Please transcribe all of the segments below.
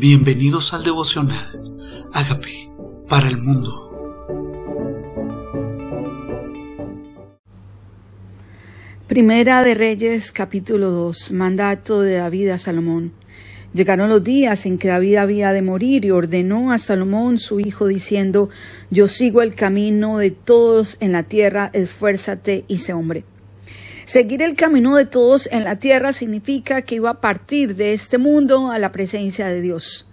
Bienvenidos al devocional. Hágame para el mundo. Primera de Reyes capítulo 2. Mandato de David a Salomón. Llegaron los días en que David había de morir y ordenó a Salomón su hijo diciendo Yo sigo el camino de todos en la tierra, esfuérzate y sé hombre. Seguir el camino de todos en la tierra significa que iba a partir de este mundo a la presencia de Dios.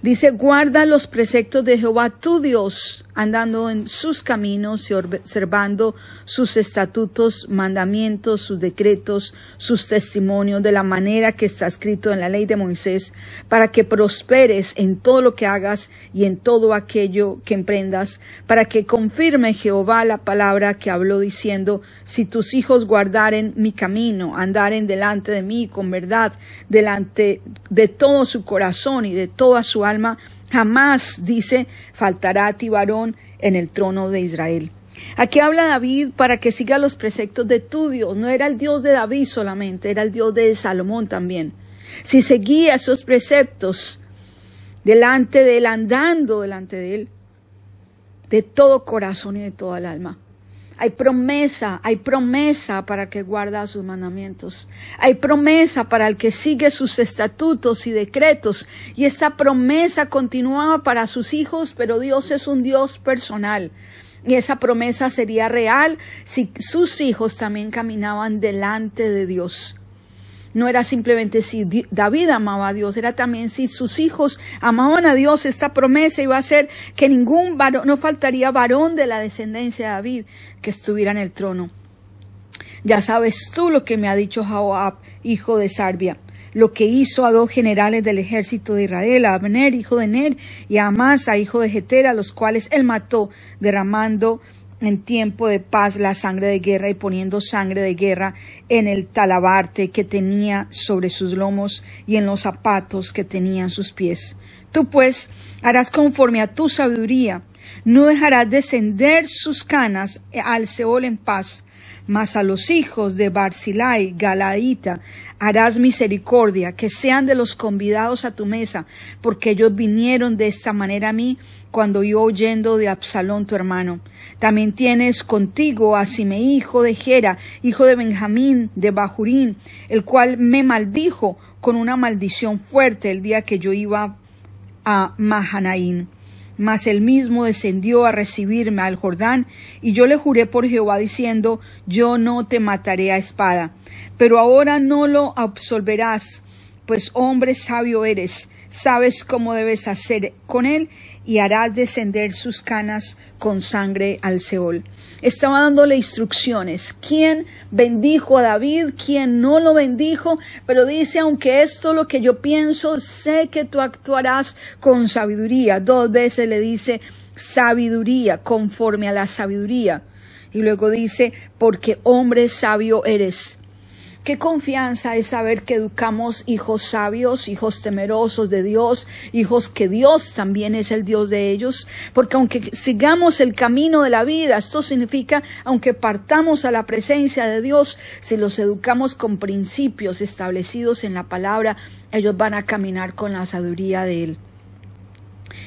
Dice, guarda los preceptos de Jehová tu Dios, andando en sus caminos y observando sus estatutos, mandamientos, sus decretos, sus testimonios, de la manera que está escrito en la ley de Moisés, para que prosperes en todo lo que hagas y en todo aquello que emprendas, para que confirme Jehová la palabra que habló diciendo, si tus hijos guardaren mi camino, andaren delante de mí con verdad, delante de todo su corazón y de toda su alma, jamás, dice, faltará a ti varón en el trono de Israel. Aquí habla David para que siga los preceptos de tu Dios. No era el Dios de David solamente, era el Dios de Salomón también. Si seguía esos preceptos delante de él, andando delante de él, de todo corazón y de toda el alma, hay promesa, hay promesa para que guarda sus mandamientos. Hay promesa para el que sigue sus estatutos y decretos. Y esta promesa continuaba para sus hijos, pero Dios es un Dios personal. Y esa promesa sería real si sus hijos también caminaban delante de Dios no era simplemente si David amaba a Dios, era también si sus hijos amaban a Dios. Esta promesa iba a ser que ningún varón, no faltaría varón de la descendencia de David que estuviera en el trono. Ya sabes tú lo que me ha dicho Joab, hijo de Sarbia, lo que hizo a dos generales del ejército de Israel, a Abner, hijo de Ner, y a Amasa, hijo de Getera, los cuales él mató, derramando en tiempo de paz la sangre de guerra y poniendo sangre de guerra en el talabarte que tenía sobre sus lomos y en los zapatos que tenían sus pies. Tú pues harás conforme a tu sabiduría, no dejarás descender sus canas al Seol en paz, mas a los hijos de Barzilai, Galaíta, harás misericordia, que sean de los convidados a tu mesa, porque ellos vinieron de esta manera a mí cuando yo oyendo de Absalón tu hermano. También tienes contigo a Simei, hijo de Gera, hijo de Benjamín, de Bajurín, el cual me maldijo con una maldición fuerte el día que yo iba a Mahanaín mas él mismo descendió a recibirme al Jordán, y yo le juré por Jehová diciendo, yo no te mataré a espada. Pero ahora no lo absolverás, pues hombre sabio eres, sabes cómo debes hacer con él, y harás descender sus canas con sangre al Seol. Estaba dándole instrucciones. ¿Quién bendijo a David? ¿Quién no lo bendijo? Pero dice, aunque esto es lo que yo pienso, sé que tú actuarás con sabiduría. Dos veces le dice sabiduría, conforme a la sabiduría. Y luego dice, porque hombre sabio eres. Qué confianza es saber que educamos hijos sabios, hijos temerosos de Dios, hijos que Dios también es el Dios de ellos, porque aunque sigamos el camino de la vida, esto significa, aunque partamos a la presencia de Dios, si los educamos con principios establecidos en la palabra, ellos van a caminar con la sabiduría de Él.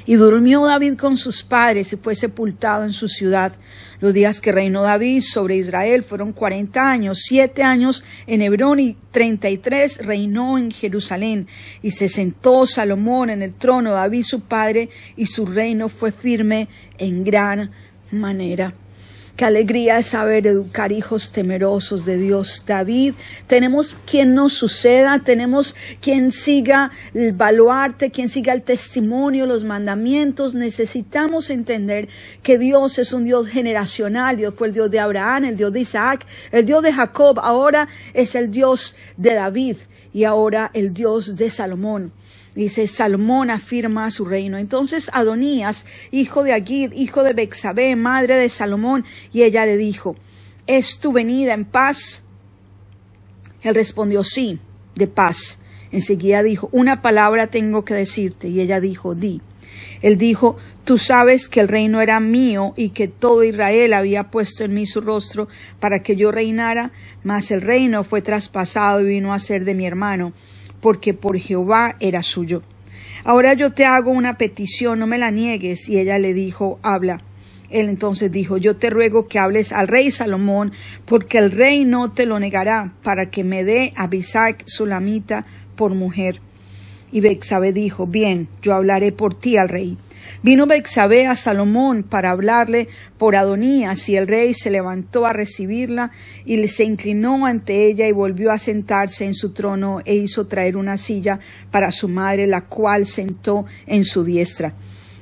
Y durmió David con sus padres y fue sepultado en su ciudad. Los días que reinó David sobre Israel fueron cuarenta años, siete años en Hebrón y treinta y tres reinó en Jerusalén. Y se sentó Salomón en el trono, David su padre, y su reino fue firme en gran manera. Qué alegría es saber educar hijos temerosos de Dios. David, tenemos quien nos suceda, tenemos quien siga el baluarte, quien siga el testimonio, los mandamientos. Necesitamos entender que Dios es un Dios generacional. Dios fue el Dios de Abraham, el Dios de Isaac, el Dios de Jacob. Ahora es el Dios de David y ahora el Dios de Salomón. Dice, Salmón afirma su reino. Entonces Adonías, hijo de Agid, hijo de Bexabé, madre de Salomón, y ella le dijo, ¿es tu venida en paz? Él respondió, sí, de paz. Enseguida dijo, una palabra tengo que decirte. Y ella dijo, di. Él dijo, tú sabes que el reino era mío y que todo Israel había puesto en mí su rostro para que yo reinara, mas el reino fue traspasado y vino a ser de mi hermano porque por Jehová era suyo. Ahora yo te hago una petición, no me la niegues. Y ella le dijo, habla. Él entonces dijo, yo te ruego que hables al rey Salomón, porque el rey no te lo negará, para que me dé a Bisac Sulamita por mujer. Y Bexabe dijo, bien, yo hablaré por ti al rey. Vino Bexabe a Salomón para hablarle por Adonías, y el rey se levantó a recibirla, y se inclinó ante ella y volvió a sentarse en su trono, e hizo traer una silla para su madre, la cual sentó en su diestra.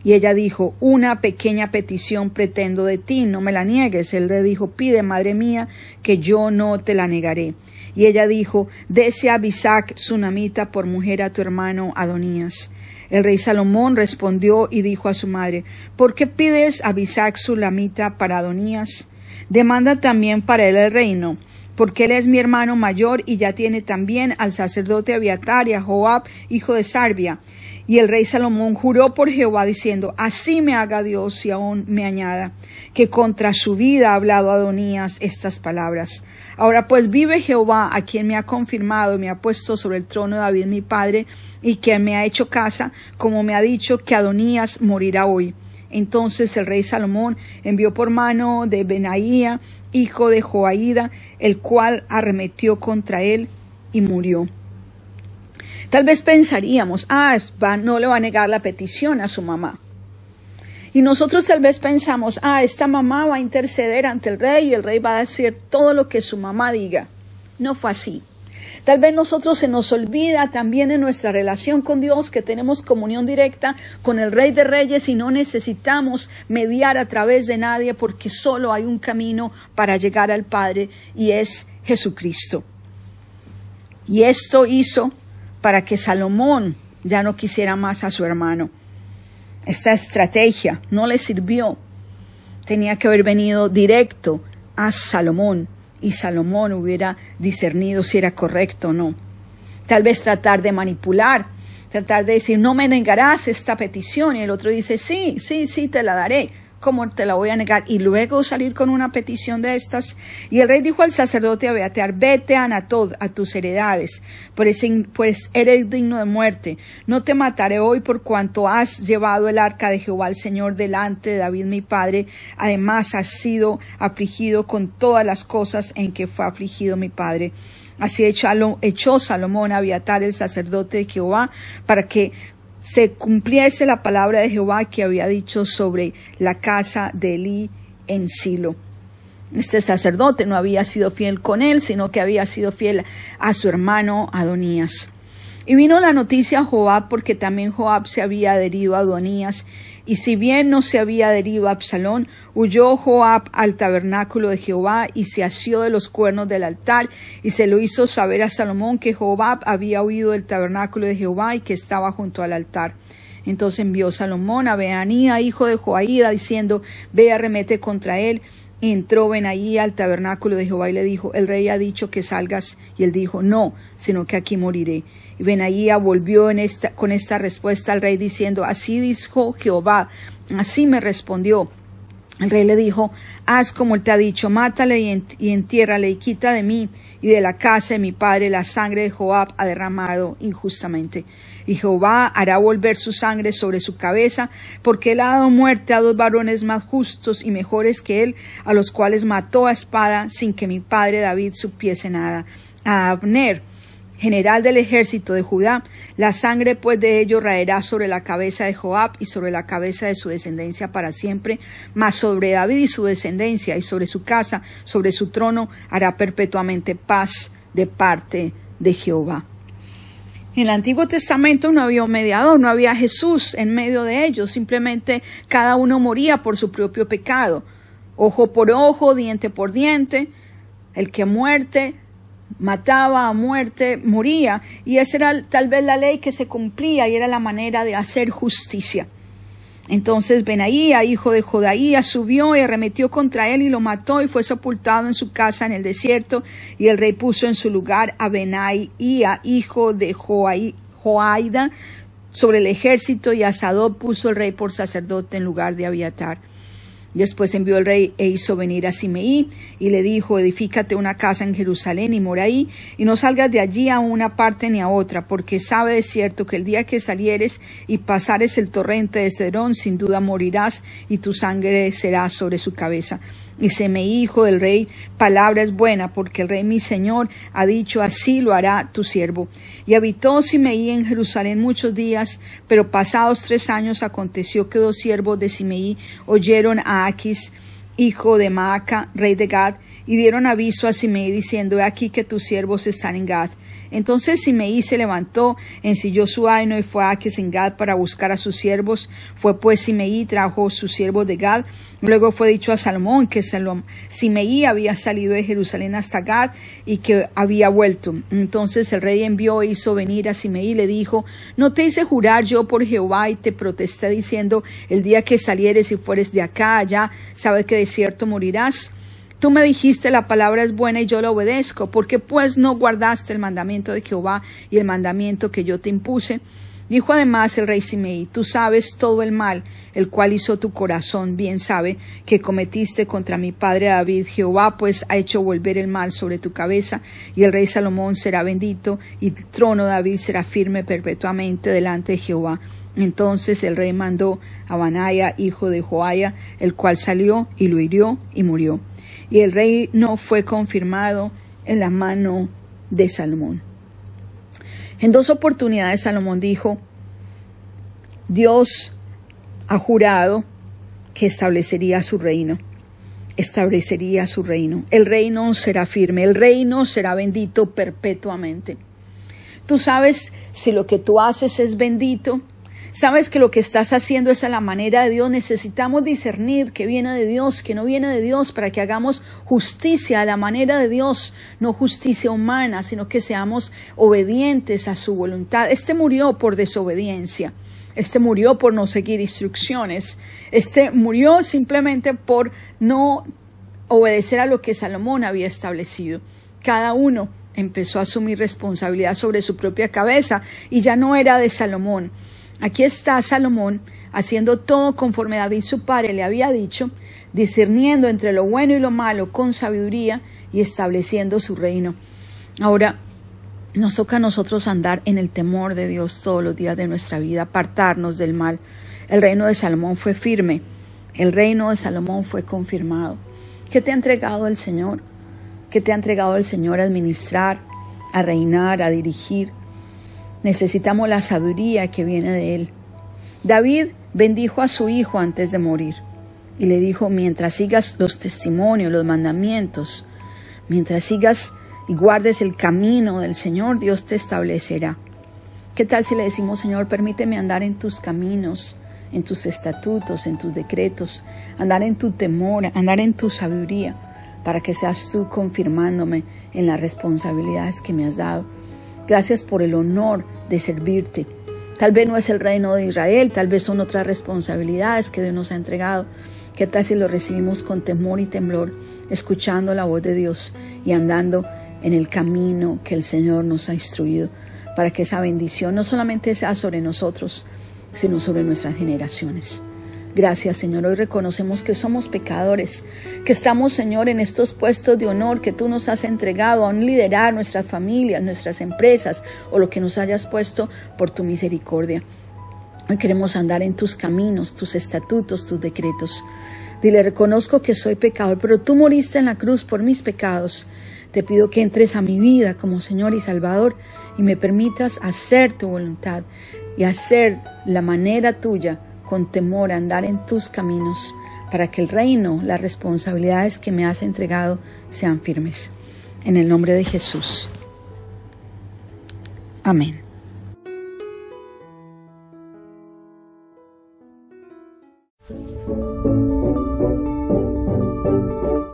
Y ella dijo, una pequeña petición pretendo de ti, no me la niegues. Él le dijo, pide, madre mía, que yo no te la negaré. Y ella dijo, dese a Bisac, Sunamita, por mujer a tu hermano Adonías. El rey Salomón respondió y dijo a su madre, ¿por qué pides a Bisac Sulamita para Adonías? Demanda también para él el reino, porque él es mi hermano mayor y ya tiene también al sacerdote Abiatar a Joab, hijo de Sarbia. Y el rey Salomón juró por Jehová diciendo, así me haga Dios y aún me añada, que contra su vida ha hablado Adonías estas palabras. Ahora pues vive Jehová, a quien me ha confirmado y me ha puesto sobre el trono de David mi padre, y quien me ha hecho casa, como me ha dicho que Adonías morirá hoy. Entonces el rey Salomón envió por mano de Benaía, hijo de Joaída, el cual arremetió contra él y murió. Tal vez pensaríamos, ah, no le va a negar la petición a su mamá. Y nosotros tal vez pensamos, ah, esta mamá va a interceder ante el rey y el rey va a decir todo lo que su mamá diga. No fue así. Tal vez nosotros se nos olvida también en nuestra relación con Dios que tenemos comunión directa con el Rey de Reyes y no necesitamos mediar a través de nadie porque solo hay un camino para llegar al Padre y es Jesucristo. Y esto hizo para que Salomón ya no quisiera más a su hermano. Esta estrategia no le sirvió. Tenía que haber venido directo a Salomón y Salomón hubiera discernido si era correcto o no. Tal vez tratar de manipular, tratar de decir, no me negarás esta petición y el otro dice, sí, sí, sí, te la daré. ¿Cómo te la voy a negar? Y luego salir con una petición de estas. Y el rey dijo al sacerdote Abeatear, vete a Anatod, a tus heredades, pues, pues eres digno de muerte. No te mataré hoy por cuanto has llevado el arca de Jehová el Señor delante de David mi padre. Además has sido afligido con todas las cosas en que fue afligido mi padre. Así echó Salomón a Abiatar el sacerdote de Jehová para que se cumpliese la palabra de Jehová que había dicho sobre la casa de Elí en Silo. Este sacerdote no había sido fiel con él, sino que había sido fiel a su hermano Adonías. Y vino la noticia a Joab porque también Joab se había adherido a Adonías y si bien no se había adherido a Absalón, huyó Joab al tabernáculo de Jehová y se asió de los cuernos del altar y se lo hizo saber a Salomón que Joab había huido del tabernáculo de Jehová y que estaba junto al altar. Entonces envió Salomón a Beanía, hijo de Joaída, diciendo, ve arremete contra él. Entró Benaí al tabernáculo de Jehová y le dijo, el rey ha dicho que salgas. Y él dijo, no, sino que aquí moriré. Y Benaía volvió con esta respuesta al rey diciendo, así dijo Jehová, así me respondió. El rey le dijo, haz como él te ha dicho, mátale y, entiérrale y quita de mí y de la casa de mi padre la sangre de Joab ha derramado injustamente. Y Jehová hará volver su sangre sobre su cabeza, porque él ha dado muerte a dos varones más justos y mejores que él, a los cuales mató a espada sin que mi padre David supiese nada. A Abner, general del ejército de Judá, la sangre pues de ellos raerá sobre la cabeza de Joab y sobre la cabeza de su descendencia para siempre, mas sobre David y su descendencia y sobre su casa, sobre su trono, hará perpetuamente paz de parte de Jehová. En el Antiguo Testamento no había un mediador, no había Jesús en medio de ellos, simplemente cada uno moría por su propio pecado, ojo por ojo, diente por diente, el que muerte mataba a muerte, moría, y esa era tal vez la ley que se cumplía y era la manera de hacer justicia. Entonces Benaía, hijo de Jodaía, subió y arremetió contra él y lo mató y fue sepultado en su casa en el desierto, y el rey puso en su lugar a Benaía, hijo de Joaida, sobre el ejército, y a puso el rey por sacerdote en lugar de Abiatar. Después envió el rey e hizo venir a Simeí y le dijo, edifícate una casa en Jerusalén y mora ahí, y no salgas de allí a una parte ni a otra, porque sabe de cierto que el día que salieres y pasares el torrente de Cedrón, sin duda morirás y tu sangre será sobre su cabeza. Y Semeí, hijo del rey, palabra es buena, porque el rey mi señor ha dicho así lo hará tu siervo. Y habitó Simeí en Jerusalén muchos días, pero pasados tres años aconteció que dos siervos de Simeí oyeron a Aquis, hijo de Maaca, rey de Gad, y dieron aviso a Simeí diciendo, he aquí que tus siervos están en Gad. Entonces Simeí se levantó, ensilló su aino y fue a Aquis en Gad para buscar a sus siervos. Fue pues Simeí, trajo sus siervos de Gad. Luego fue dicho a Salomón que Simeí había salido de Jerusalén hasta Gad y que había vuelto. Entonces el rey envió e hizo venir a Simeí y le dijo, no te hice jurar yo por Jehová y te protesté diciendo, el día que salieres y fueres de acá allá, sabes que de cierto morirás. Tú me dijiste la palabra es buena y yo la obedezco, porque pues no guardaste el mandamiento de Jehová y el mandamiento que yo te impuse. Dijo además el rey Simeí, tú sabes todo el mal, el cual hizo tu corazón, bien sabe, que cometiste contra mi padre David. Jehová pues ha hecho volver el mal sobre tu cabeza, y el rey Salomón será bendito, y el trono de David será firme perpetuamente delante de Jehová. Entonces el rey mandó a Banaya, hijo de Joaya, el cual salió y lo hirió y murió y el rey no fue confirmado en la mano de Salomón. En dos oportunidades Salomón dijo, Dios ha jurado que establecería su reino, establecería su reino. El reino será firme, el reino será bendito perpetuamente. Tú sabes si lo que tú haces es bendito, sabes que lo que estás haciendo es a la manera de Dios, necesitamos discernir que viene de Dios, que no viene de Dios, para que hagamos justicia a la manera de Dios, no justicia humana, sino que seamos obedientes a su voluntad. Este murió por desobediencia. Este murió por no seguir instrucciones. Este murió simplemente por no obedecer a lo que Salomón había establecido. Cada uno empezó a asumir responsabilidad sobre su propia cabeza y ya no era de Salomón, Aquí está Salomón haciendo todo conforme David su padre le había dicho, discerniendo entre lo bueno y lo malo con sabiduría y estableciendo su reino. Ahora, nos toca a nosotros andar en el temor de Dios todos los días de nuestra vida, apartarnos del mal. El reino de Salomón fue firme, el reino de Salomón fue confirmado. ¿Qué te ha entregado el Señor? ¿Qué te ha entregado el Señor a administrar, a reinar, a dirigir? Necesitamos la sabiduría que viene de Él. David bendijo a su hijo antes de morir y le dijo, mientras sigas los testimonios, los mandamientos, mientras sigas y guardes el camino del Señor, Dios te establecerá. ¿Qué tal si le decimos, Señor, permíteme andar en tus caminos, en tus estatutos, en tus decretos, andar en tu temor, andar en tu sabiduría, para que seas tú confirmándome en las responsabilidades que me has dado? Gracias por el honor de servirte. Tal vez no es el reino de Israel, tal vez son otras responsabilidades que Dios nos ha entregado. ¿Qué tal si lo recibimos con temor y temblor, escuchando la voz de Dios y andando en el camino que el Señor nos ha instruido, para que esa bendición no solamente sea sobre nosotros, sino sobre nuestras generaciones? Gracias, Señor. Hoy reconocemos que somos pecadores, que estamos, Señor, en estos puestos de honor que tú nos has entregado a liderar nuestras familias, nuestras empresas o lo que nos hayas puesto por tu misericordia. Hoy queremos andar en tus caminos, tus estatutos, tus decretos. Dile, reconozco que soy pecador, pero tú moriste en la cruz por mis pecados. Te pido que entres a mi vida como Señor y Salvador y me permitas hacer tu voluntad y hacer la manera tuya con temor a andar en tus caminos, para que el reino, las responsabilidades que me has entregado sean firmes. En el nombre de Jesús. Amén.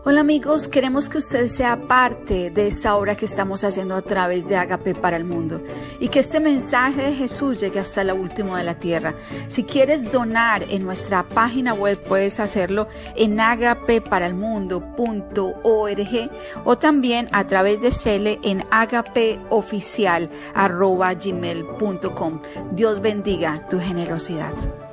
Hola amigos, queremos que usted sea parte de esta obra que estamos haciendo a través de Agape para el mundo y que este mensaje de Jesús llegue hasta la última de la tierra. Si quieres donar en nuestra página web puedes hacerlo en agapeparalmundo.org o también a través de Cele en agapeoficial.gmail.com. Dios bendiga tu generosidad.